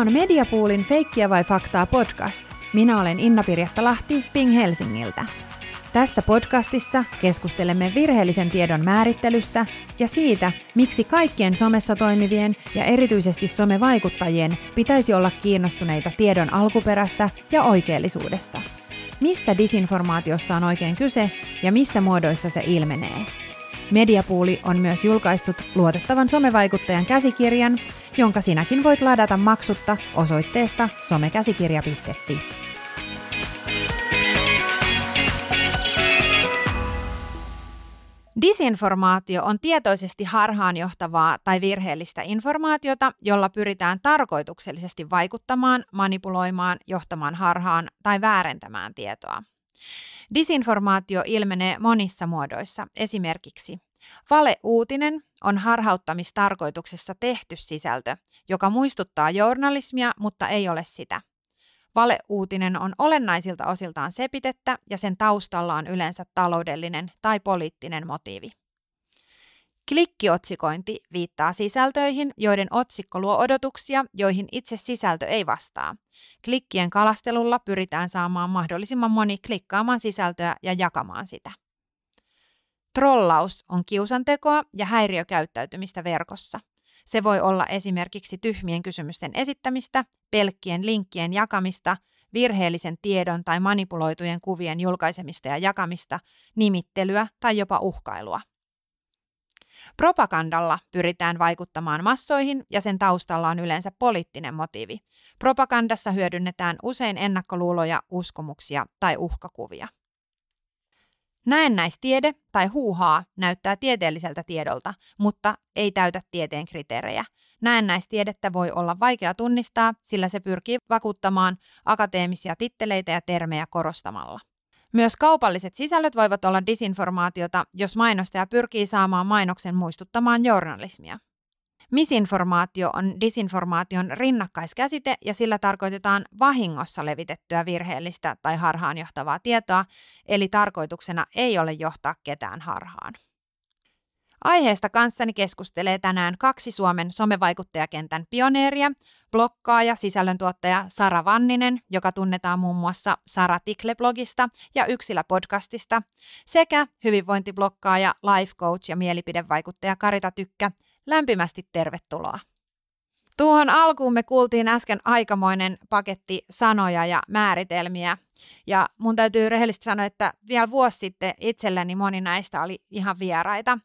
On Mediapoolin Feikkiä vai faktaa podcast. Minä olen Inna Pirjatta Lahti Ping Helsingiltä. Tässä podcastissa keskustelemme virheellisen tiedon määrittelystä ja siitä, miksi kaikkien somessa toimivien ja erityisesti somevaikuttajien pitäisi olla kiinnostuneita tiedon alkuperästä ja oikeellisuudesta. Mistä disinformaatiossa on oikein kyse ja missä muodoissa se ilmenee? Mediapuuli on myös julkaissut luotettavan somevaikuttajan käsikirjan, jonka sinäkin voit ladata maksutta osoitteesta somekäsikirja.fi. Disinformaatio on tietoisesti harhaanjohtavaa tai virheellistä informaatiota, jolla pyritään tarkoituksellisesti vaikuttamaan, manipuloimaan, johtamaan harhaan tai väärentämään tietoa. Disinformaatio ilmenee monissa muodoissa, esimerkiksi Valeuutinen on harhauttamistarkoituksessa tehty sisältö, joka muistuttaa journalismia, mutta ei ole sitä. Valeuutinen on olennaisilta osiltaan sepitettä ja sen taustalla on yleensä taloudellinen tai poliittinen motiivi. Klikkiotsikointi viittaa sisältöihin, joiden otsikko luo odotuksia, joihin itse sisältö ei vastaa. Klikkien kalastelulla pyritään saamaan mahdollisimman moni klikkaamaan sisältöä ja jakamaan sitä. Trollaus on kiusantekoa ja häiriökäyttäytymistä verkossa. Se voi olla esimerkiksi tyhmien kysymysten esittämistä, pelkkien linkkien jakamista, virheellisen tiedon tai manipuloitujen kuvien julkaisemista ja jakamista, nimittelyä tai jopa uhkailua. Propagandalla pyritään vaikuttamaan massoihin ja sen taustalla on yleensä poliittinen motiivi. Propagandassa hyödynnetään usein ennakkoluuloja, uskomuksia tai uhkakuvia. Näennäistiede tai huuhaa näyttää tieteelliseltä tiedolta, mutta ei täytä tieteen kriteerejä. Näennäistiedettä voi olla vaikea tunnistaa, sillä se pyrkii vakuuttamaan akateemisia titteleitä ja termejä korostamalla. Myös kaupalliset sisällöt voivat olla disinformaatiota, jos mainostaja pyrkii saamaan mainoksen muistuttamaan journalismia. Misinformaatio on disinformaation rinnakkaiskäsite ja sillä tarkoitetaan vahingossa levitettyä virheellistä tai harhaanjohtavaa tietoa, eli tarkoituksena ei ole johtaa ketään harhaan. Aiheesta kanssani keskustelee tänään kaksi Suomen somevaikuttajakentän pioneeria, blokkaaja, sisällöntuottaja Sara Vanninen, joka tunnetaan muun muassa Sara Tikle-blogista ja Yksilä-podcastista, sekä hyvinvointiblokkaaja, life coach ja mielipidevaikuttaja Karita Tykkä, Lämpimästi tervetuloa. Tuohon alkuun me kuultiin äsken aikamoinen paketti sanoja ja määritelmiä. Ja mun täytyy rehellisesti sanoa, että vielä vuosi sitten itselleni moni näistä oli ihan vieraita.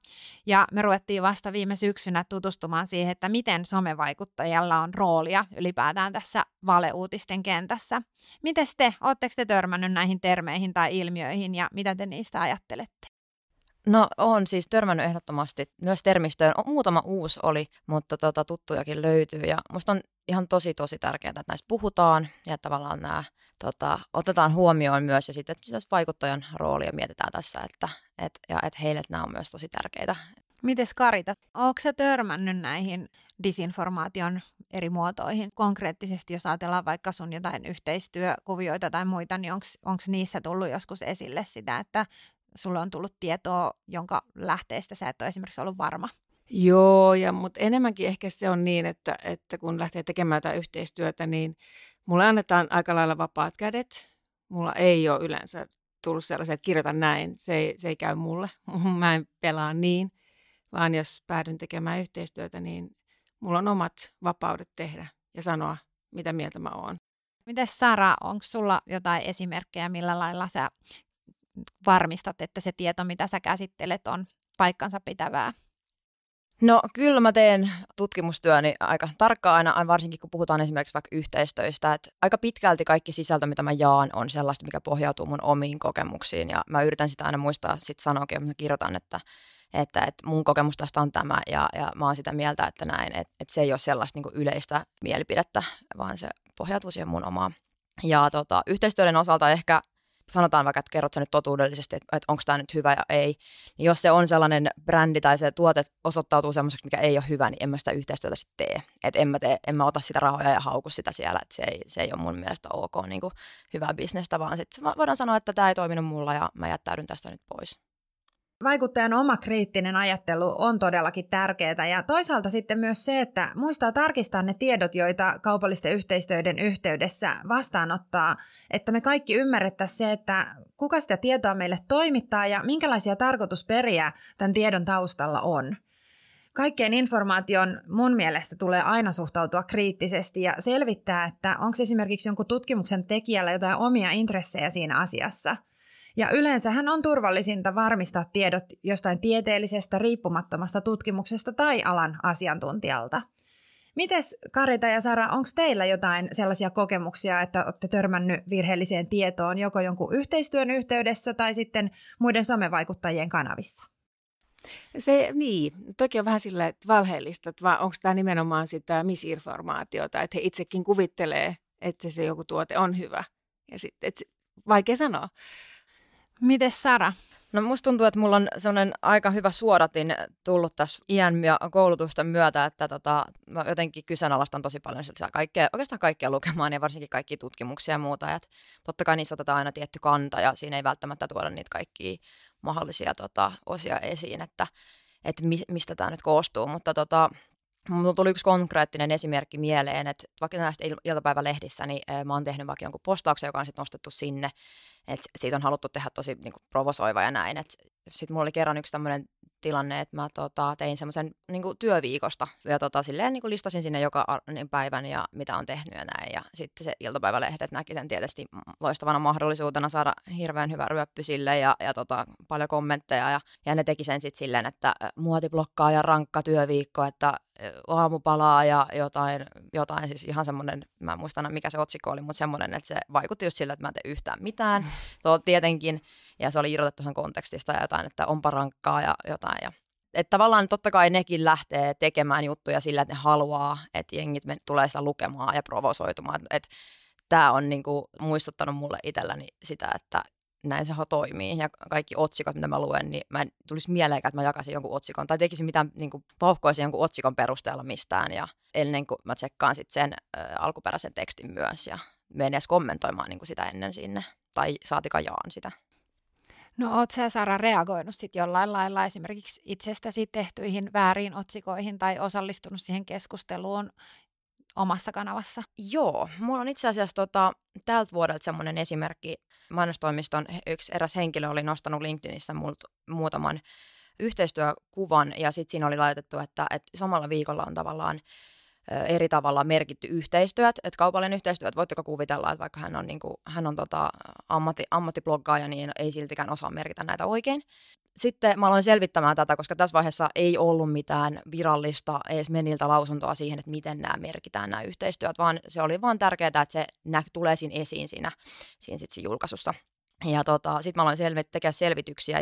Ja me ruvettiin vasta viime syksynä tutustumaan siihen, että miten somevaikuttajalla on roolia ylipäätään tässä valeuutisten kentässä. Miten te, oletteko te törmännyt näihin termeihin tai ilmiöihin ja mitä te niistä ajattelette? No on siis törmännyt ehdottomasti myös termistöön. Muutama uusi oli, mutta tota, tuttujakin löytyy ja musta on ihan tosi tosi tärkeää, että näistä puhutaan ja tavallaan nämä tota, otetaan huomioon myös ja sitten että vaikuttajan roolia mietitään tässä, että et, ja että heille nämä on myös tosi tärkeitä. Mites Karita, onko se törmännyt näihin disinformaation eri muotoihin? Konkreettisesti, jos ajatellaan vaikka sun jotain yhteistyökuvioita tai muita, niin onko niissä tullut joskus esille sitä, että sulle on tullut tietoa, jonka lähteestä sä et ole esimerkiksi ollut varma? Joo, ja, mutta enemmänkin ehkä se on niin, että, että kun lähtee tekemään jotain yhteistyötä, niin mulle annetaan aika lailla vapaat kädet. Mulla ei ole yleensä tullut sellaisia, että kirjoita näin, se ei, se ei käy mulle. Mä en pelaa niin, vaan jos päädyn tekemään yhteistyötä, niin mulla on omat vapaudet tehdä ja sanoa, mitä mieltä mä oon. Miten Sara, onko sulla jotain esimerkkejä, millä lailla sä varmistat, että se tieto, mitä sä käsittelet, on paikkansa pitävää? No kyllä mä teen tutkimustyöni aika tarkkaan aina, varsinkin kun puhutaan esimerkiksi vaikka yhteistöistä. Että aika pitkälti kaikki sisältö, mitä mä jaan, on sellaista, mikä pohjautuu mun omiin kokemuksiin. Ja mä yritän sitä aina muistaa sitten sanoakin, mä kirjoitan, että, että, että mun kokemus tästä on tämä ja, ja mä oon sitä mieltä, että näin. Että, että se ei ole sellaista niin yleistä mielipidettä, vaan se pohjautuu siihen mun omaan. Ja tota, yhteistyöiden osalta ehkä sanotaan vaikka, että kerrot sä nyt totuudellisesti, että, että onko tämä nyt hyvä ja ei, niin jos se on sellainen brändi tai se tuote osoittautuu semmoiseksi, mikä ei ole hyvä, niin en mä sitä yhteistyötä sitten tee. Että en mä, tee, en mä ota sitä rahoja ja hauku sitä siellä, että se ei, se ei ole mun mielestä ok niin kuin hyvää bisnestä, vaan sitten voidaan sanoa, että tämä ei toiminut mulla ja mä jättäydyn tästä nyt pois. Vaikuttajan oma kriittinen ajattelu on todellakin tärkeää ja toisaalta sitten myös se, että muistaa tarkistaa ne tiedot, joita kaupallisten yhteistyöiden yhteydessä vastaanottaa, että me kaikki ymmärrettäisiin se, että kuka sitä tietoa meille toimittaa ja minkälaisia tarkoitusperiä tämän tiedon taustalla on. Kaikkeen informaation mun mielestä tulee aina suhtautua kriittisesti ja selvittää, että onko esimerkiksi jonkun tutkimuksen tekijällä jotain omia intressejä siinä asiassa – ja yleensähän on turvallisinta varmistaa tiedot jostain tieteellisestä riippumattomasta tutkimuksesta tai alan asiantuntijalta. Mites Karita ja Sara, onko teillä jotain sellaisia kokemuksia, että olette törmännyt virheelliseen tietoon joko jonkun yhteistyön yhteydessä tai sitten muiden somevaikuttajien kanavissa? Se, niin, toki on vähän sillä että valheellista, että onko tämä nimenomaan sitä misinformaatiota, että he itsekin kuvittelee, että se joku tuote on hyvä. Ja sitten, että vaikea sanoa. Miten Sara? No musta tuntuu, että mulla on sellainen aika hyvä suodatin tullut tässä iän ja koulutusten myötä, että tota, mä jotenkin kyseenalaistan tosi paljon kaikkea, oikeastaan kaikkea lukemaan ja varsinkin kaikki tutkimuksia ja muuta. Et totta kai niissä otetaan aina tietty kanta ja siinä ei välttämättä tuoda niitä kaikkia mahdollisia tota, osia esiin, että, että mi, mistä tämä nyt koostuu. Mutta tota, Mulla tuli yksi konkreettinen esimerkki mieleen, että vaikka näistä iltapäivälehdissä, niin mä oon tehnyt vaikka jonkun postauksen, joka on sitten nostettu sinne, että siitä on haluttu tehdä tosi niin kuin, provosoiva ja näin. Sitten mulla oli kerran yksi tämmöinen tilanne, että mä tota, tein semmoisen niin työviikosta ja tota, silleen niin kuin listasin sinne joka päivän ja mitä on tehnyt ja näin. Ja sitten se iltapäivälehdet näki sen tietysti loistavana mahdollisuutena saada hirveän hyvä ryöppy sille ja, ja tota, paljon kommentteja. Ja, ja ne teki sen sitten silleen, että muotiblokkaa ja rankka työviikko, että aamupalaa ja jotain, jotain siis ihan semmoinen, mä en muista mikä se otsikko oli, mutta semmoinen, että se vaikutti just sillä, että mä en tee yhtään mitään. Mm. Tuo tietenkin, ja se oli irrotettu ihan kontekstista ja jotain, että onpa rankkaa ja jotain. Ja, että tavallaan totta kai nekin lähtee tekemään juttuja sillä, että ne haluaa, että jengit tulee sitä lukemaan ja provosoitumaan. Että tämä on niinku muistuttanut mulle itselläni sitä, että näin se toimii. Ja kaikki otsikot, mitä mä luen, niin mä en tulisi mieleenkään, että mä jakaisin jonkun otsikon tai tekisin mitään, niin kuin, vauhkoisin jonkun otsikon perusteella mistään. Ja ennen kuin mä tsekkaan sit sen ö, alkuperäisen tekstin myös ja menen edes kommentoimaan niin kuin sitä ennen sinne. Tai saatika jaan sitä. No oot sä Sara reagoinut sit jollain lailla esimerkiksi itsestäsi tehtyihin väärin otsikoihin tai osallistunut siihen keskusteluun omassa kanavassa? Joo, mulla on itse asiassa tota, tältä vuodelta semmoinen esimerkki. Mainostoimiston yksi eräs henkilö oli nostanut LinkedInissä multa muutaman yhteistyökuvan ja sitten siinä oli laitettu, että, että samalla viikolla on tavallaan eri tavalla merkitty yhteistyöt, että kaupallinen yhteistyö, että voitteko kuvitella, että vaikka hän on, niin kuin, hän on tota, ammatti, ammattibloggaaja, niin ei siltikään osaa merkitä näitä oikein. Sitten mä aloin selvittämään tätä, koska tässä vaiheessa ei ollut mitään virallista edes meniltä lausuntoa siihen, että miten nämä merkitään nämä yhteistyöt, vaan se oli vaan tärkeää, että se nä- tulee siinä esiin siinä, siinä, sit siinä julkaisussa. Ja tota, sitten mä aloin selvi- tekemään selvityksiä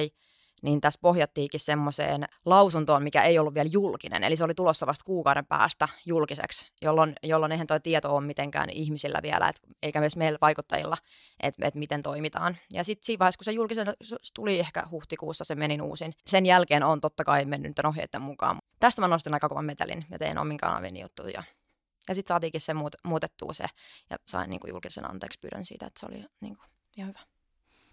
niin tässä pohjattiinkin semmoiseen lausuntoon, mikä ei ollut vielä julkinen. Eli se oli tulossa vasta kuukauden päästä julkiseksi, jolloin, jolloin eihän tuo tieto ole mitenkään ihmisillä vielä, et, eikä myös meillä vaikuttajilla, että et miten toimitaan. Ja sitten siinä vaiheessa, kun se julkisen tuli ehkä huhtikuussa, se meni uusin. Sen jälkeen on totta kai mennyt tämän ohjeiden mukaan. Tästä mä nostin aika kovan metelin ja tein omin kanavin juttuja. Ja sitten saatiinkin se muut, muutettua se ja sain niin kuin julkisen anteeksi pyydän siitä, että se oli niin kuin, ihan hyvä.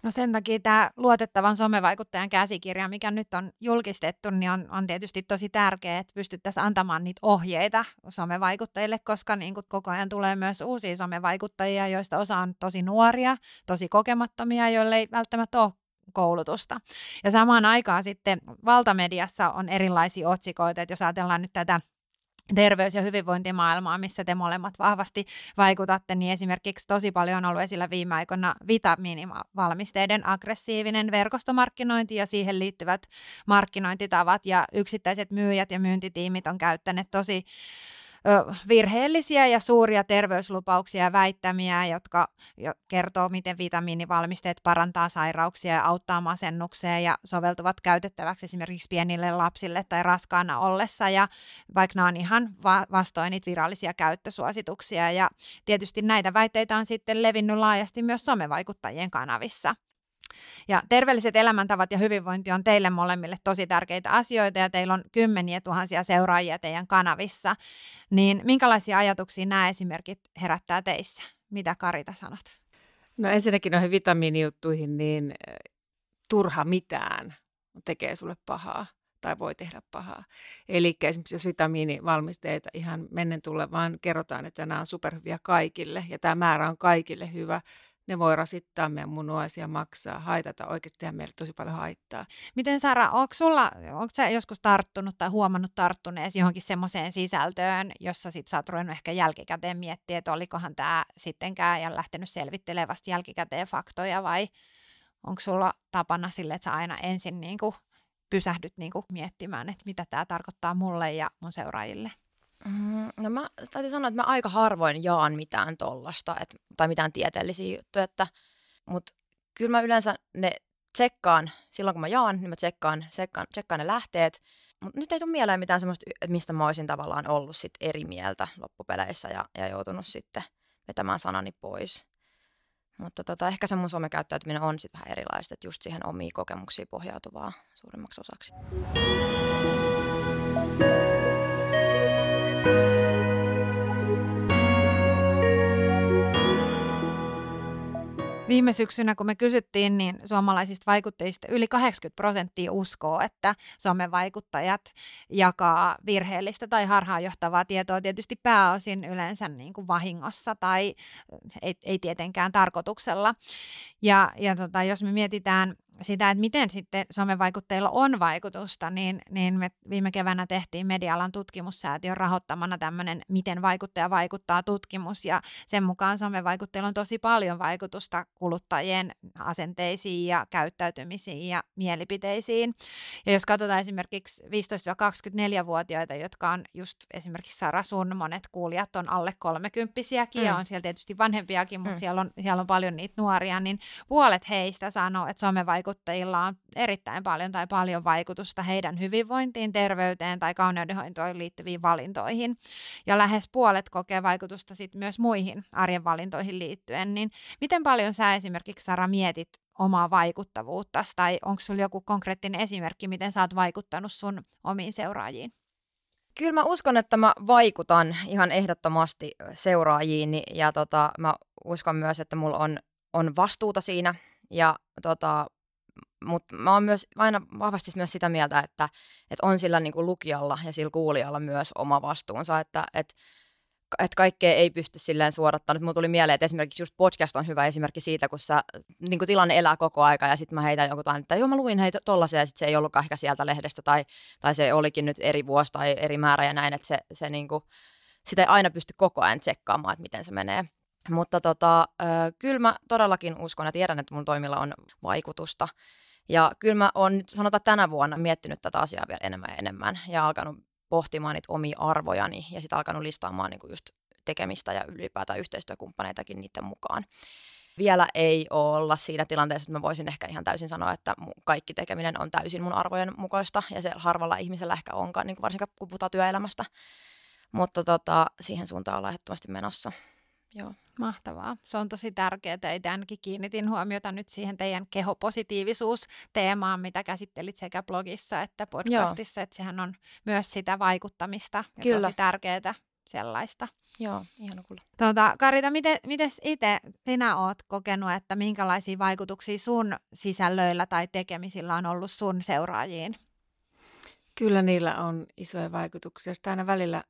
No sen takia tämä luotettavan somevaikuttajan käsikirja, mikä nyt on julkistettu, niin on, on tietysti tosi tärkeää, että pystyttäisiin antamaan niitä ohjeita somevaikuttajille, koska niin kuin koko ajan tulee myös uusia somevaikuttajia, joista osa on tosi nuoria, tosi kokemattomia, joille ei välttämättä ole koulutusta. Ja samaan aikaan sitten valtamediassa on erilaisia otsikoita, että jos ajatellaan nyt tätä terveys- ja hyvinvointimaailmaa, missä te molemmat vahvasti vaikutatte, niin esimerkiksi tosi paljon on ollut esillä viime aikoina vitamiinivalmisteiden aggressiivinen verkostomarkkinointi ja siihen liittyvät markkinointitavat ja yksittäiset myyjät ja myyntitiimit on käyttäneet tosi virheellisiä ja suuria terveyslupauksia ja väittämiä, jotka kertoo, miten vitamiinivalmisteet parantaa sairauksia ja auttaa masennukseen ja soveltuvat käytettäväksi esimerkiksi pienille lapsille tai raskaana ollessa. Ja vaikka nämä on ihan vastoin niitä virallisia käyttösuosituksia. Ja tietysti näitä väitteitä on sitten levinnyt laajasti myös somevaikuttajien kanavissa. Ja terveelliset elämäntavat ja hyvinvointi on teille molemmille tosi tärkeitä asioita ja teillä on kymmeniä tuhansia seuraajia teidän kanavissa. Niin minkälaisia ajatuksia nämä esimerkit herättää teissä? Mitä Karita sanot? No ensinnäkin noihin vitamiinijuttuihin, niin turha mitään tekee sulle pahaa tai voi tehdä pahaa. Eli esimerkiksi jos vitamiinivalmisteita ihan mennen tulle vaan kerrotaan, että nämä on superhyviä kaikille ja tämä määrä on kaikille hyvä, ne voi rasittaa meidän munuaisia, maksaa, haitata, oikeasti tehdä meille tosi paljon haittaa. Miten Sara, onko sulla, onko sä joskus tarttunut tai huomannut tarttuneesi johonkin semmoiseen sisältöön, jossa sit sä oot ruvennut ehkä jälkikäteen miettiä, että olikohan tämä sittenkään ja lähtenyt selvittelemään vasta jälkikäteen faktoja vai onko sulla tapana sille, että sä aina ensin niin pysähdyt niin miettimään, että mitä tämä tarkoittaa mulle ja mun seuraajille? Mm, no mä täytyy sanoa, että mä aika harvoin jaan mitään tollasta, et, tai mitään tieteellisiä juttuja, että, mutta kyllä mä yleensä ne tsekkaan, silloin kun mä jaan, niin mä tsekkaan, tsekkaan, tsekkaan ne lähteet, mutta nyt ei tule mieleen mitään semmoista, mistä mä olisin tavallaan ollut sit eri mieltä loppupeleissä ja, ja joutunut sitten vetämään sanani pois. Mutta tota, ehkä se mun somekäyttäytyminen on sitten vähän erilaista, että just siihen omiin kokemuksiin pohjautuvaa suurimmaksi osaksi. Viime syksynä, kun me kysyttiin, niin suomalaisista vaikuttajista yli 80 prosenttia uskoo, että somevaikuttajat jakaa virheellistä tai harhaanjohtavaa tietoa tietysti pääosin yleensä niin kuin vahingossa tai ei, ei tietenkään tarkoituksella. Ja, ja tota, jos me mietitään sitä, että miten sitten somevaikutteilla on vaikutusta, niin, niin me viime keväänä tehtiin Medialan tutkimussäätiön rahoittamana tämmöinen Miten vaikuttaja vaikuttaa tutkimus, ja sen mukaan somevaikutteilla on tosi paljon vaikutusta kuluttajien asenteisiin ja käyttäytymisiin ja mielipiteisiin. Ja jos katsotaan esimerkiksi 15-24-vuotiaita, jotka on just esimerkiksi Sara sun, monet kuulijat on alle kolmekymppisiäkin mm. ja on siellä tietysti vanhempiakin, mutta mm. siellä, on, siellä on paljon niitä nuoria, niin puolet heistä sanoo, että somevaikuttajilla vaikuttajilla on erittäin paljon tai paljon vaikutusta heidän hyvinvointiin, terveyteen tai kauneudenhoitoon liittyviin valintoihin. Ja lähes puolet kokee vaikutusta sit myös muihin arjen valintoihin liittyen. Niin miten paljon sä esimerkiksi Sara mietit omaa vaikuttavuutta tai onko sulla joku konkreettinen esimerkki, miten sä oot vaikuttanut sun omiin seuraajiin? Kyllä mä uskon, että mä vaikutan ihan ehdottomasti seuraajiin ja tota, mä uskon myös, että mulla on, on vastuuta siinä ja tota, mutta mä oon myös aina vahvasti myös sitä mieltä, että, että on sillä niin kuin lukijalla ja sillä kuulijalla myös oma vastuunsa, että, että että kaikkea ei pysty silleen suorattamaan. Nyt tuli mieleen, että esimerkiksi just podcast on hyvä esimerkki siitä, kun sä, niin kuin tilanne elää koko aika ja sitten mä heitän joku tain, että joo mä luin heitä tollasia ja sitten se ei ollutkaan ehkä sieltä lehdestä tai, tai se olikin nyt eri vuosi tai eri määrä ja näin, että se, se niin kuin, sitä ei aina pysty koko ajan tsekkaamaan, että miten se menee. Mutta tota, kyllä mä todellakin uskon ja tiedän, että mun toimilla on vaikutusta. Ja kyllä mä oon sanotaan tänä vuonna miettinyt tätä asiaa vielä enemmän ja enemmän ja alkanut pohtimaan niitä omia arvojani ja sitten alkanut listaamaan niin just tekemistä ja ylipäätään yhteistyökumppaneitakin niiden mukaan. Vielä ei olla siinä tilanteessa, että mä voisin ehkä ihan täysin sanoa, että kaikki tekeminen on täysin mun arvojen mukaista ja se harvalla ihmisellä ehkä onkaan, niin kuin varsinkaan kun puhutaan työelämästä. Mutta tota, siihen suuntaan ollaan ehdottomasti menossa. Joo. Mahtavaa. Se on tosi tärkeää. Itse ainakin kiinnitin huomiota nyt siihen teidän kehopositiivisuus-teemaan, mitä käsittelit sekä blogissa että podcastissa. Joo. Että sehän on myös sitä vaikuttamista ja Kyllä. tosi tärkeää sellaista. Joo, ihan kuulla. Tuota, Karita, miten itse sinä oot kokenut, että minkälaisia vaikutuksia sun sisällöillä tai tekemisillä on ollut sun seuraajiin? Kyllä niillä on isoja vaikutuksia. Sitä aina välillä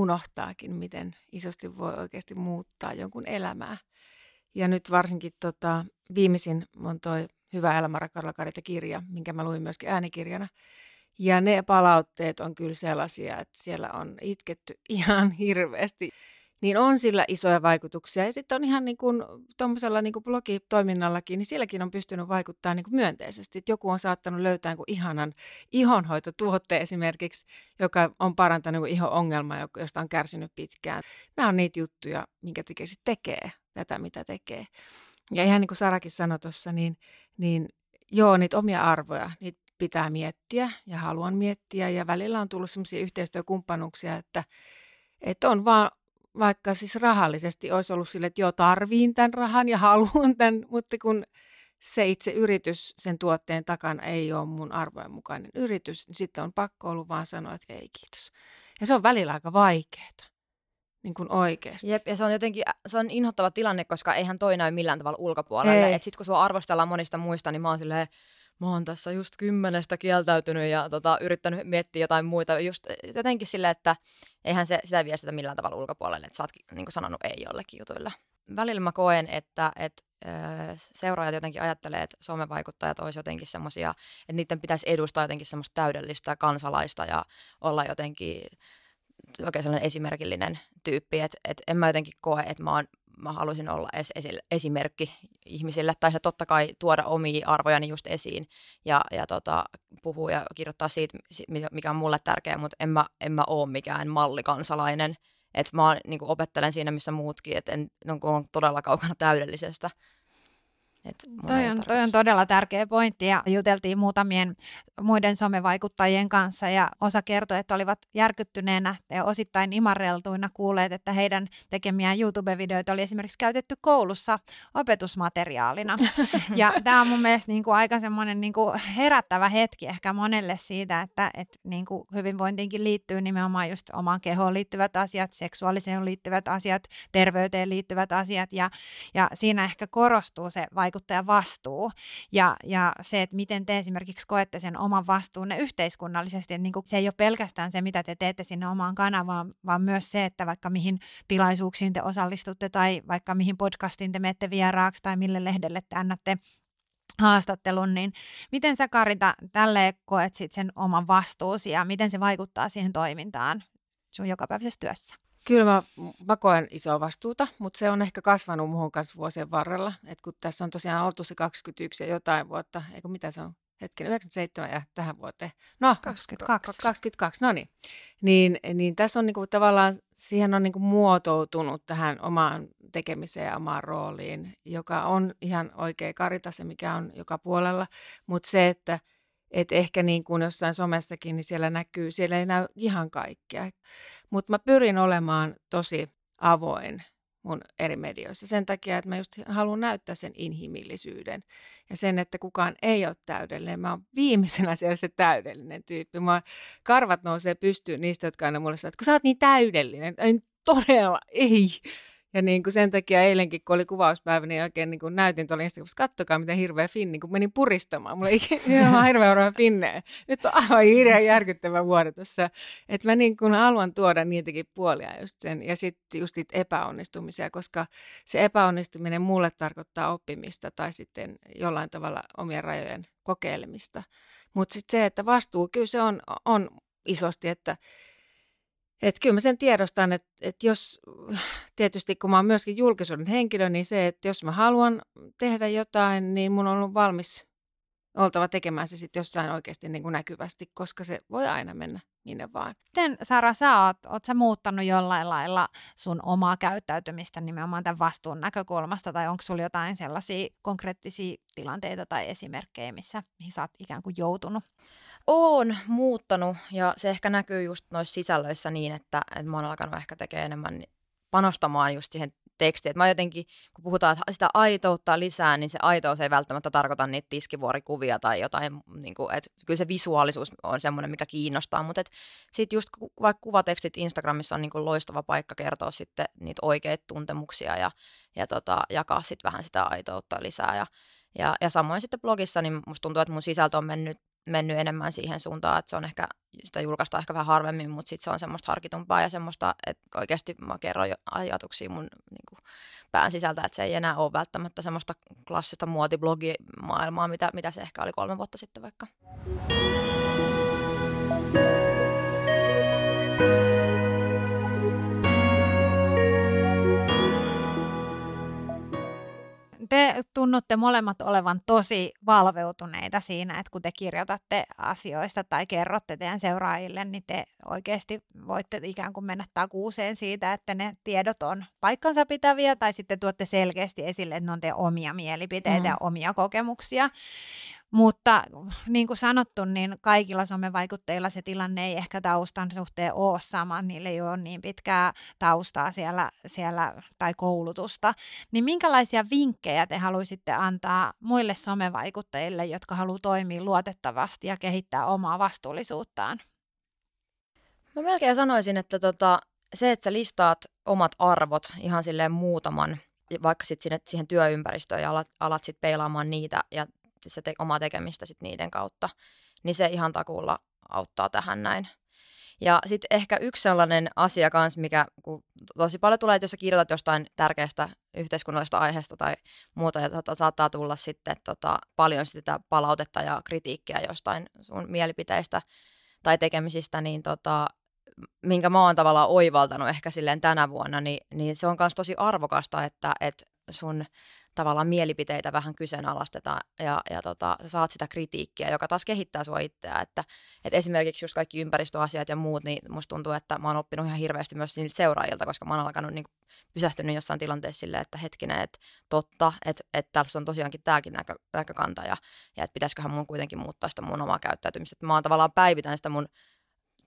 unohtaakin, miten isosti voi oikeasti muuttaa jonkun elämää. Ja nyt varsinkin tota, viimeisin on toi Hyvä elämä, rakkaudella Karita kirja, minkä mä luin myöskin äänikirjana. Ja ne palautteet on kyllä sellaisia, että siellä on itketty ihan hirveästi niin on sillä isoja vaikutuksia. Ja sitten on ihan niin kuin tuommoisella niin blogitoiminnallakin, niin sielläkin on pystynyt vaikuttaa niin kuin myönteisesti. Et joku on saattanut löytää niin ihanan ihonhoitotuotteen esimerkiksi, joka on parantanut niin ihon ongelmaa, josta on kärsinyt pitkään. Nämä on niitä juttuja, minkä tekee, tekee tätä, mitä tekee. Ja ihan niin kuin Sarakin sanoi tuossa, niin, niin joo, niitä omia arvoja, niitä pitää miettiä ja haluan miettiä. Ja välillä on tullut sellaisia yhteistyökumppanuuksia, että, että on vaan vaikka siis rahallisesti olisi ollut sille, että joo, tarviin tämän rahan ja haluan tämän, mutta kun se itse yritys sen tuotteen takana ei ole mun arvojen mukainen yritys, niin sitten on pakko ollut vaan sanoa, että ei kiitos. Ja se on välillä aika vaikeaa. Niin kuin oikeasti. Jep, ja se on jotenkin, se on inhottava tilanne, koska eihän toi näy millään tavalla ulkopuolelle. Ei. Sitten kun sua arvostellaan monista muista, niin mä oon silleen, mä oon tässä just kymmenestä kieltäytynyt ja tota, yrittänyt miettiä jotain muita. Just jotenkin silleen, että eihän se sitä viestitä millään tavalla ulkopuolelle, että sä oot niin sanonut ei jollekin jutuille. Välillä mä koen, että, että seuraajat jotenkin ajattelee, että somevaikuttajat olisi jotenkin semmoisia, että niiden pitäisi edustaa jotenkin semmoista täydellistä kansalaista ja olla jotenkin oikein sellainen esimerkillinen tyyppi, että, että en mä jotenkin koe, että mä, oon, mä haluaisin olla edes esi- esimerkki ihmisille, tai se totta kai tuoda omia arvojani just esiin ja, ja tota, puhua ja kirjoittaa siitä, mikä on mulle tärkeää, mutta en mä, en mä ole mikään mallikansalainen, että mä niin opettelen siinä, missä muutkin, että en no, on todella kaukana täydellisestä. Et toi, on, toi on todella tärkeä pointti ja juteltiin muutamien muiden somevaikuttajien kanssa ja osa kertoi, että olivat järkyttyneenä ja osittain imarreltuina kuulleet, että heidän tekemiään YouTube-videoita oli esimerkiksi käytetty koulussa opetusmateriaalina. ja tämä on mun mielestä niin kuin aika semmoinen niin kuin herättävä hetki ehkä monelle siitä, että, että niin kuin hyvinvointiinkin liittyy nimenomaan just omaan kehoon liittyvät asiat, seksuaaliseen liittyvät asiat, terveyteen liittyvät asiat ja, ja siinä ehkä korostuu se vaikutus vaikuttajan vastuu ja, ja se, että miten te esimerkiksi koette sen oman vastuunne yhteiskunnallisesti. Että niin kuin se ei ole pelkästään se, mitä te teette sinne omaan kanavaan, vaan myös se, että vaikka mihin tilaisuuksiin te osallistutte tai vaikka mihin podcastiin te menette vieraaksi tai mille lehdelle te annatte haastattelun, niin miten sä Karita tälle koet sit sen oman vastuusi ja miten se vaikuttaa siihen toimintaan sun jokapäiväisessä työssä? Kyllä mä, mä koen isoa vastuuta, mutta se on ehkä kasvanut muuhun kanssa vuosien varrella. Et kun tässä on tosiaan oltu se 21 ja jotain vuotta, eikö mitä se on? Hetken, 97 ja tähän vuoteen. No, 22. 22, no niin. Niin, niin tässä on niinku tavallaan, siihen on niinku muotoutunut tähän omaan tekemiseen ja omaan rooliin, joka on ihan oikea karita se, mikä on joka puolella. Mutta se, että et ehkä niin kuin jossain somessakin, niin siellä näkyy, siellä ei näy ihan kaikkea. Mutta mä pyrin olemaan tosi avoin mun eri medioissa sen takia, että mä just haluan näyttää sen inhimillisyyden ja sen, että kukaan ei ole täydellinen. Mä oon viimeisenä siellä se täydellinen tyyppi. Mä karvat nousee pystyyn niistä, jotka aina mulle sanoo, että kun sä oot niin täydellinen. Ei todella, ei. Ja niin kuin sen takia eilenkin, kun oli kuvauspäivä, niin oikein niin kuin näytin tuolla Instagramissa, kattokaa miten hirveä finni, kun menin puristamaan. Mulla ei ihan hirveä oraa finnejä. Nyt on aivan hirveän järkyttävä vuoro tässä. Että mä niin kuin haluan tuoda niitäkin puolia just sen. Ja sitten just niitä epäonnistumisia, koska se epäonnistuminen mulle tarkoittaa oppimista tai sitten jollain tavalla omien rajojen kokeilemista. Mutta sitten se, että vastuu, kyllä se on, on isosti, että et kyllä mä sen tiedostan, että, että jos tietysti kun mä oon myöskin julkisuuden henkilö, niin se, että jos mä haluan tehdä jotain, niin mun on ollut valmis oltava tekemään se sitten jossain oikeasti niin kuin näkyvästi, koska se voi aina mennä minne vaan. Miten Sara, sä oot, oot sä muuttanut jollain lailla sun omaa käyttäytymistä nimenomaan tämän vastuun näkökulmasta, tai onko sulla jotain sellaisia konkreettisia tilanteita tai esimerkkejä, missä, mihin sä oot ikään kuin joutunut? Oon muuttanut ja se ehkä näkyy just noissa sisällöissä niin, että, että mä oon alkanut ehkä tekemään enemmän panostamaan just siihen tekstiin. Että mä jotenkin, kun puhutaan sitä aitoutta lisää, niin se aitous ei välttämättä tarkoita niitä tiskivuorikuvia tai jotain, niin kuin, että kyllä se visuaalisuus on semmoinen, mikä kiinnostaa, mutta sitten just vaikka kuvatekstit Instagramissa on niin kuin loistava paikka kertoa sitten niitä oikeita tuntemuksia ja, ja tota, jakaa sitten vähän sitä aitoutta lisää ja ja, ja samoin sitten blogissa, niin musta tuntuu, että mun sisältö on mennyt mennyt enemmän siihen suuntaan, että se on ehkä, sitä julkaistaan ehkä vähän harvemmin, mutta sitten se on semmoista harkitumpaa ja semmoista, että oikeasti mä kerron ajatuksia mun niin kuin, pään sisältä, että se ei enää ole välttämättä semmoista klassista muotiblogimaailmaa, mitä, mitä se ehkä oli kolme vuotta sitten vaikka. te tunnutte molemmat olevan tosi valveutuneita siinä, että kun te kirjoitatte asioista tai kerrotte teidän seuraajille, niin te oikeasti voitte ikään kuin mennä takuuseen siitä, että ne tiedot on paikkansa pitäviä tai sitten tuotte selkeästi esille, että ne on teidän omia mielipiteitä mm. ja omia kokemuksia. Mutta niin kuin sanottu, niin kaikilla somevaikutteilla se tilanne ei ehkä taustan suhteen ole sama, niille ei ole niin pitkää taustaa siellä, siellä tai koulutusta. Niin minkälaisia vinkkejä te haluaisitte antaa muille somevaikuttajille, jotka haluavat toimia luotettavasti ja kehittää omaa vastuullisuuttaan? Mä melkein sanoisin, että tota, se, että sä listaat omat arvot ihan silleen muutaman, vaikka sitten siihen työympäristöön ja alat, alat sitten peilaamaan niitä ja se te- omaa tekemistä sit niiden kautta, niin se ihan takuulla auttaa tähän näin. Ja sitten ehkä yksi sellainen asia kanssa, mikä tosi paljon tulee, että jos sä kirjoitat jostain tärkeästä yhteiskunnallisesta aiheesta tai muuta, ja tota, saattaa tulla sitten tota, paljon sitä palautetta ja kritiikkiä jostain sun mielipiteistä tai tekemisistä, niin tota, minkä mä oon tavallaan oivaltanut ehkä silleen tänä vuonna, niin, niin se on myös tosi arvokasta, että, että sun tavallaan mielipiteitä vähän kyseenalaistetaan ja, ja tota, saat sitä kritiikkiä, joka taas kehittää sua itseä. Että, että esimerkiksi just kaikki ympäristöasiat ja muut, niin musta tuntuu, että mä oon oppinut ihan hirveästi myös niiltä seuraajilta, koska mä oon alkanut niin pysähtynyt jossain tilanteessa silleen, että hetkinen, että totta, että, että tässä on tosiaankin tämäkin näkö, näkökanta ja, ja että pitäisiköhän mun kuitenkin muuttaa sitä mun omaa käyttäytymistä. Että mä oon tavallaan päivitän sitä mun,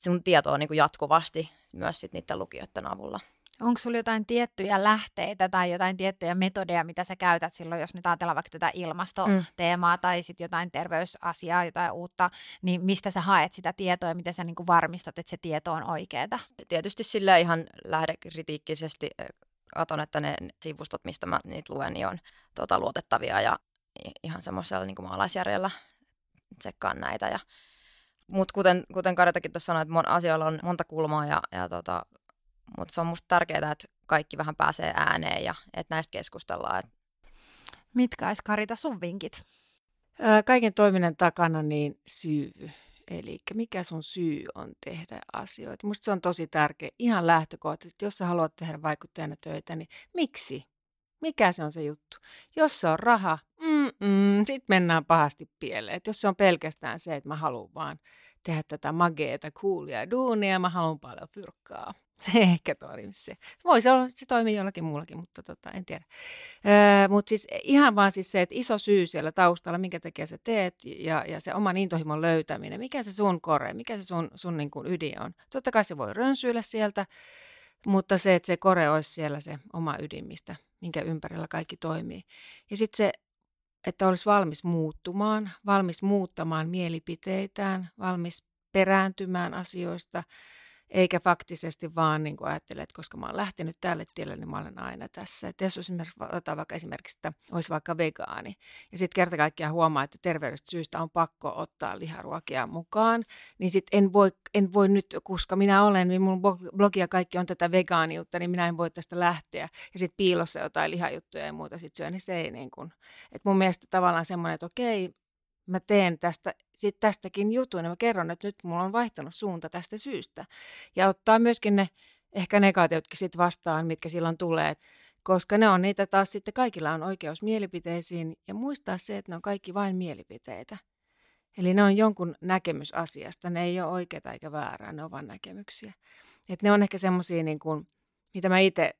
sun tietoa niin jatkuvasti myös sit niiden lukijoiden avulla. Onko sulla jotain tiettyjä lähteitä tai jotain tiettyjä metodeja, mitä sä käytät silloin, jos nyt ajatellaan vaikka tätä ilmastoteemaa mm. tai sitten jotain terveysasiaa, jotain uutta, niin mistä sä haet sitä tietoa ja miten sä niin varmistat, että se tieto on oikeaa? Tietysti sillä ihan lähdekritiikkisesti katon, että ne sivustot, mistä mä niitä luen, niin on tota, luotettavia ja ihan semmoisella niin maalaisjärjellä tsekkaan näitä. Ja, mutta kuten, kuten Karetakin tuossa sanoi, että mon, asioilla on monta kulmaa ja, ja tota, mutta se on musta tärkeää, että kaikki vähän pääsee ääneen ja että näistä keskustellaan. Mitkä olisi Karita sun vinkit? Kaiken toiminnan takana niin syy. Eli mikä sun syy on tehdä asioita. Musta se on tosi tärkeä. Ihan lähtökohtaisesti, jos sä haluat tehdä vaikuttajana töitä, niin miksi? Mikä se on se juttu? Jos se on raha, mm sitten mennään pahasti pieleen. Et jos se on pelkästään se, että mä haluan vaan tehdä tätä mageeta, coolia duunia, mä haluan paljon fyrkkaa, se ehkä toimi se. Voisi olla, että se toimii jollakin muullakin, mutta tota, en tiedä. Öö, mutta siis ihan vaan siis se, että iso syy siellä taustalla, minkä takia sä teet ja, ja se oman intohimon löytäminen, mikä se sun kore, mikä se sun, sun niin kuin ydin on. Totta kai se voi rönsyillä sieltä, mutta se, että se kore olisi siellä se oma ydin, mistä, minkä ympärillä kaikki toimii. Ja sitten se, että olisi valmis muuttumaan, valmis muuttamaan mielipiteitään, valmis perääntymään asioista – eikä faktisesti vaan niin kuin ajattele, että koska mä oon lähtenyt tälle tielle, niin mä olen aina tässä. Et jos esimerkiksi, otetaan vaikka esimerkiksi, että olisi vaikka vegaani, ja sitten kerta kaikkiaan huomaa, että terveydestä syystä on pakko ottaa liharuokia mukaan, niin sitten en voi, en voi nyt, koska minä olen, niin mun blogia kaikki on tätä vegaaniutta, niin minä en voi tästä lähteä. Ja sitten piilossa jotain lihajuttuja ja muuta sitten syö, niin se ei niin kuin, että mun mielestä tavallaan semmoinen, että okei, mä teen tästä, sit tästäkin jutun ja mä kerron, että nyt mulla on vaihtanut suunta tästä syystä. Ja ottaa myöskin ne ehkä negatiotkin sit vastaan, mitkä silloin tulee, koska ne on niitä taas sitten, kaikilla on oikeus mielipiteisiin ja muistaa se, että ne on kaikki vain mielipiteitä. Eli ne on jonkun näkemys asiasta, ne ei ole oikeita eikä väärää, ne on vain näkemyksiä. Et ne on ehkä semmoisia, niin mitä mä itse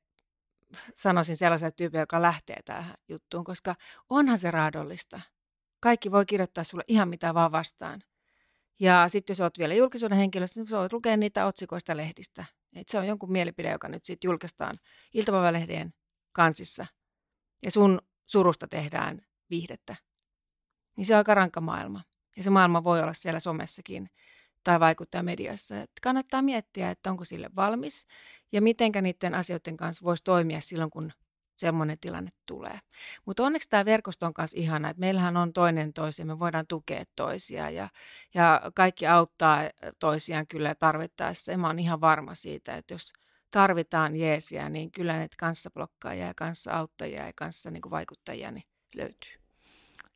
sanoisin sellaiselle tyypille, joka lähtee tähän juttuun, koska onhan se raadollista – kaikki voi kirjoittaa sulle ihan mitä vaan vastaan. Ja sitten jos olet vielä julkisuuden henkilö, niin voit lukea niitä otsikoista lehdistä. Et se on jonkun mielipide, joka nyt sitten julkaistaan iltapäivälehdien kansissa. Ja sun surusta tehdään viihdettä. Niin se on aika rankka maailma. Ja se maailma voi olla siellä somessakin tai vaikuttaa mediassa. Et kannattaa miettiä, että onko sille valmis ja mitenkä niiden asioiden kanssa voisi toimia silloin, kun semmoinen tilanne tulee. Mutta onneksi tämä verkosto on kanssa ihana, että meillähän on toinen toisia, me voidaan tukea toisia ja, ja kaikki auttaa toisiaan kyllä tarvittaessa. Ja mä oon ihan varma siitä, että jos tarvitaan jeesiä, niin kyllä ne kanssablokkaajia ja kanssa-auttajia ja kanssa niin vaikuttajia niin löytyy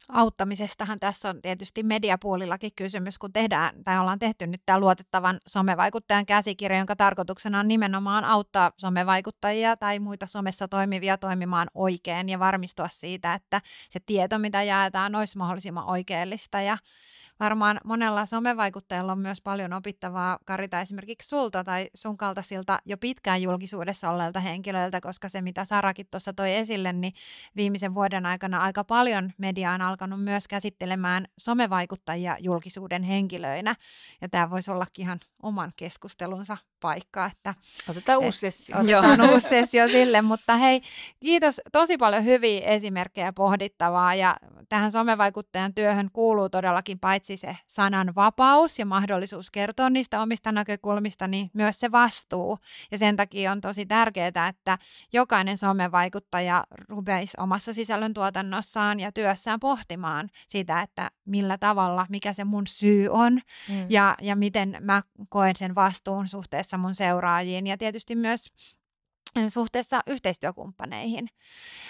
auttamisestahan tässä on tietysti mediapuolillakin kysymys, kun tehdään tai ollaan tehty nyt tämä luotettavan somevaikuttajan käsikirja, jonka tarkoituksena on nimenomaan auttaa somevaikuttajia tai muita somessa toimivia toimimaan oikein ja varmistua siitä, että se tieto, mitä jaetaan, olisi mahdollisimman oikeellista ja varmaan monella somevaikuttajalla on myös paljon opittavaa, Karita, esimerkiksi sulta tai sun kaltaisilta jo pitkään julkisuudessa olleilta henkilöiltä, koska se, mitä Sarakin tuossa toi esille, niin viimeisen vuoden aikana aika paljon media on alkanut myös käsittelemään somevaikuttajia julkisuuden henkilöinä, ja tämä voisi olla ihan oman keskustelunsa paikka. Että, Otetaan uusi sessio. Otetaan uusi sessio sille, mutta hei, kiitos tosi paljon hyviä esimerkkejä pohdittavaa ja tähän somevaikuttajan työhön kuuluu todellakin paitsi se sanan vapaus ja mahdollisuus kertoa niistä omista näkökulmista, niin myös se vastuu. Ja sen takia on tosi tärkeää, että jokainen somevaikuttaja rupeisi omassa sisällöntuotannossaan ja työssään pohtimaan sitä, että millä tavalla, mikä se mun syy on mm. ja, ja miten mä koen sen vastuun suhteessa mun seuraajiin ja tietysti myös suhteessa yhteistyökumppaneihin.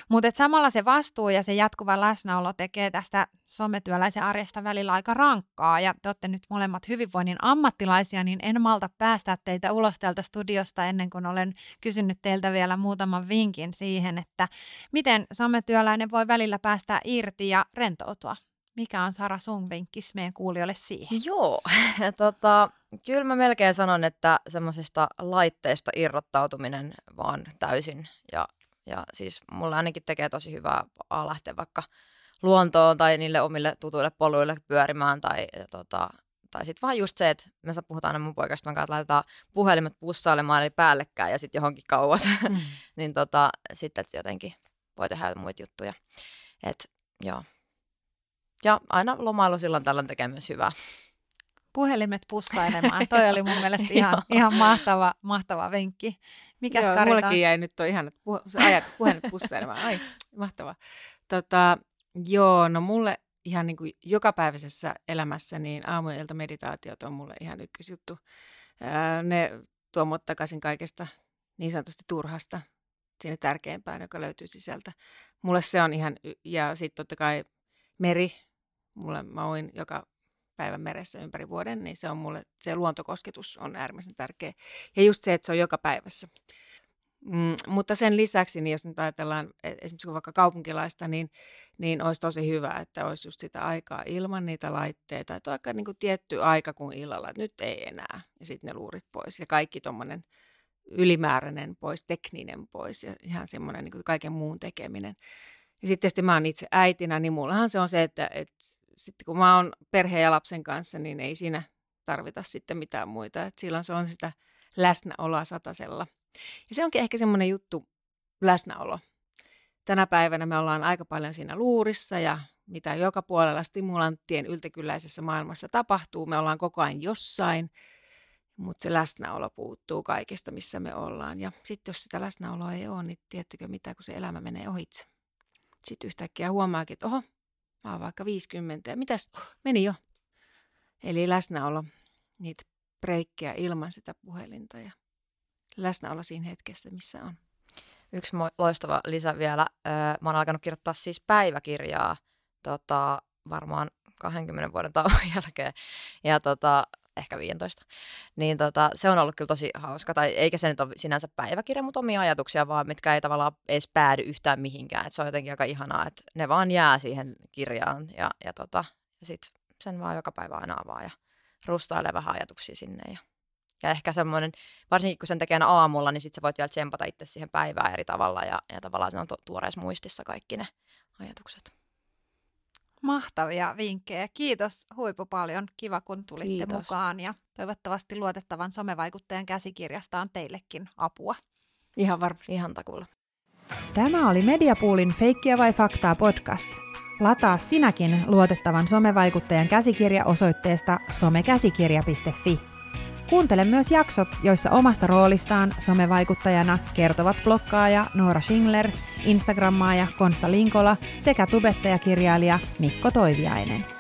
Mutta samalla se vastuu ja se jatkuva läsnäolo tekee tästä sometyöläisen arjesta välillä aika rankkaa. Ja te olette nyt molemmat hyvinvoinnin ammattilaisia, niin en malta päästää teitä ulos täältä studiosta ennen kuin olen kysynyt teiltä vielä muutaman vinkin siihen, että miten sometyöläinen voi välillä päästä irti ja rentoutua. Mikä on Sara sun vinkkis meidän kuulijoille siihen? Joo, tota, kyllä mä melkein sanon, että semmoisista laitteista irrottautuminen vaan täysin. Ja, ja siis mulle ainakin tekee tosi hyvää lähteä vaikka luontoon tai niille omille tutuille poluille pyörimään tai, tota, tai sitten vaan just se, että me puhutaan aina mun poikasta, että laitetaan puhelimet pussailemaan eli päällekkäin ja sitten johonkin kauas, mm. niin tota, sitten jotenkin voi tehdä muita juttuja. Et, joo. Ja aina lomailu silloin tällöin tekee myös hyvää. Puhelimet pussailemaan. Toi oli mun mielestä ihan, ihan mahtava, mahtava vinkki. Mikäs Joo, Karita? mullekin jäi nyt toi ihan puh- se ajat puhelimet pussailemaan. Ai, mahtava. Tota, joo, no mulle ihan niin kuin jokapäiväisessä elämässä niin aamu- ja meditaatiot on mulle ihan ykkösjuttu. Ää, ne tuo mut takaisin kaikesta niin sanotusti turhasta sinne tärkeimpään, joka löytyy sisältä. Mulle se on ihan, ja sitten totta kai meri, mulle mä oin joka päivän meressä ympäri vuoden, niin se on mulle, se luontokosketus on äärimmäisen tärkeä. Ja just se, että se on joka päivässä. Mm, mutta sen lisäksi, niin jos nyt ajatellaan e, esimerkiksi vaikka kaupunkilaista, niin, niin olisi tosi hyvä, että olisi just sitä aikaa ilman niitä laitteita. Että aika niin kuin tietty aika kuin illalla, että nyt ei enää. Ja sitten ne luurit pois ja kaikki tuommoinen ylimääräinen pois, tekninen pois ja ihan semmoinen niin kaiken muun tekeminen. Ja sitten tietysti mä oon itse äitinä, niin mullahan se on se, että, että sitten kun mä oon perheen ja lapsen kanssa, niin ei siinä tarvita sitten mitään muita. Et silloin se on sitä läsnäoloa satasella. Ja se onkin ehkä semmoinen juttu, läsnäolo. Tänä päivänä me ollaan aika paljon siinä luurissa ja mitä joka puolella stimulanttien yltäkylläisessä maailmassa tapahtuu. Me ollaan koko ajan jossain, mutta se läsnäolo puuttuu kaikesta, missä me ollaan. Ja sitten jos sitä läsnäoloa ei ole, niin tiettykö mitä, kun se elämä menee ohitse. Sitten yhtäkkiä huomaakin, että oho, mä oon vaikka 50 ja mitäs, oh, meni jo. Eli läsnäolo, niitä breikkejä ilman sitä puhelinta ja läsnäolo siinä hetkessä, missä on. Yksi loistava lisä vielä. Mä oon alkanut kirjoittaa siis päiväkirjaa tota, varmaan 20 vuoden tauon jälkeen. Ja tota, ehkä 15. Niin tota, se on ollut kyllä tosi hauska. Tai eikä se nyt ole sinänsä päiväkirja, mutta omia ajatuksia vaan, mitkä ei tavallaan edes päädy yhtään mihinkään. Et se on jotenkin aika ihanaa, että ne vaan jää siihen kirjaan ja, ja, tota, ja sit sen vaan joka päivä aina avaa ja rustailee vähän ajatuksia sinne. Ja, ja ehkä semmoinen, varsinkin kun sen tekee aamulla, niin sitten sä voit vielä tsempata itse siihen päivään eri tavalla ja, ja tavallaan se on tuoreessa muistissa kaikki ne ajatukset. Mahtavia vinkkejä. Kiitos huipu paljon. Kiva, kun tulitte Kiitos. mukaan ja toivottavasti luotettavan somevaikuttajan käsikirjasta on teillekin apua. Ihan varmasti. Ihan takulla. Tämä oli Mediapoolin Feikkiä vai faktaa podcast. Lataa sinäkin luotettavan somevaikuttajan käsikirja osoitteesta somekäsikirja.fi. Kuuntele myös jaksot, joissa omasta roolistaan somevaikuttajana kertovat blokkaaja Noora Schingler, Instagrammaaja Konsta Linkola sekä tubettajakirjailija Mikko Toiviainen.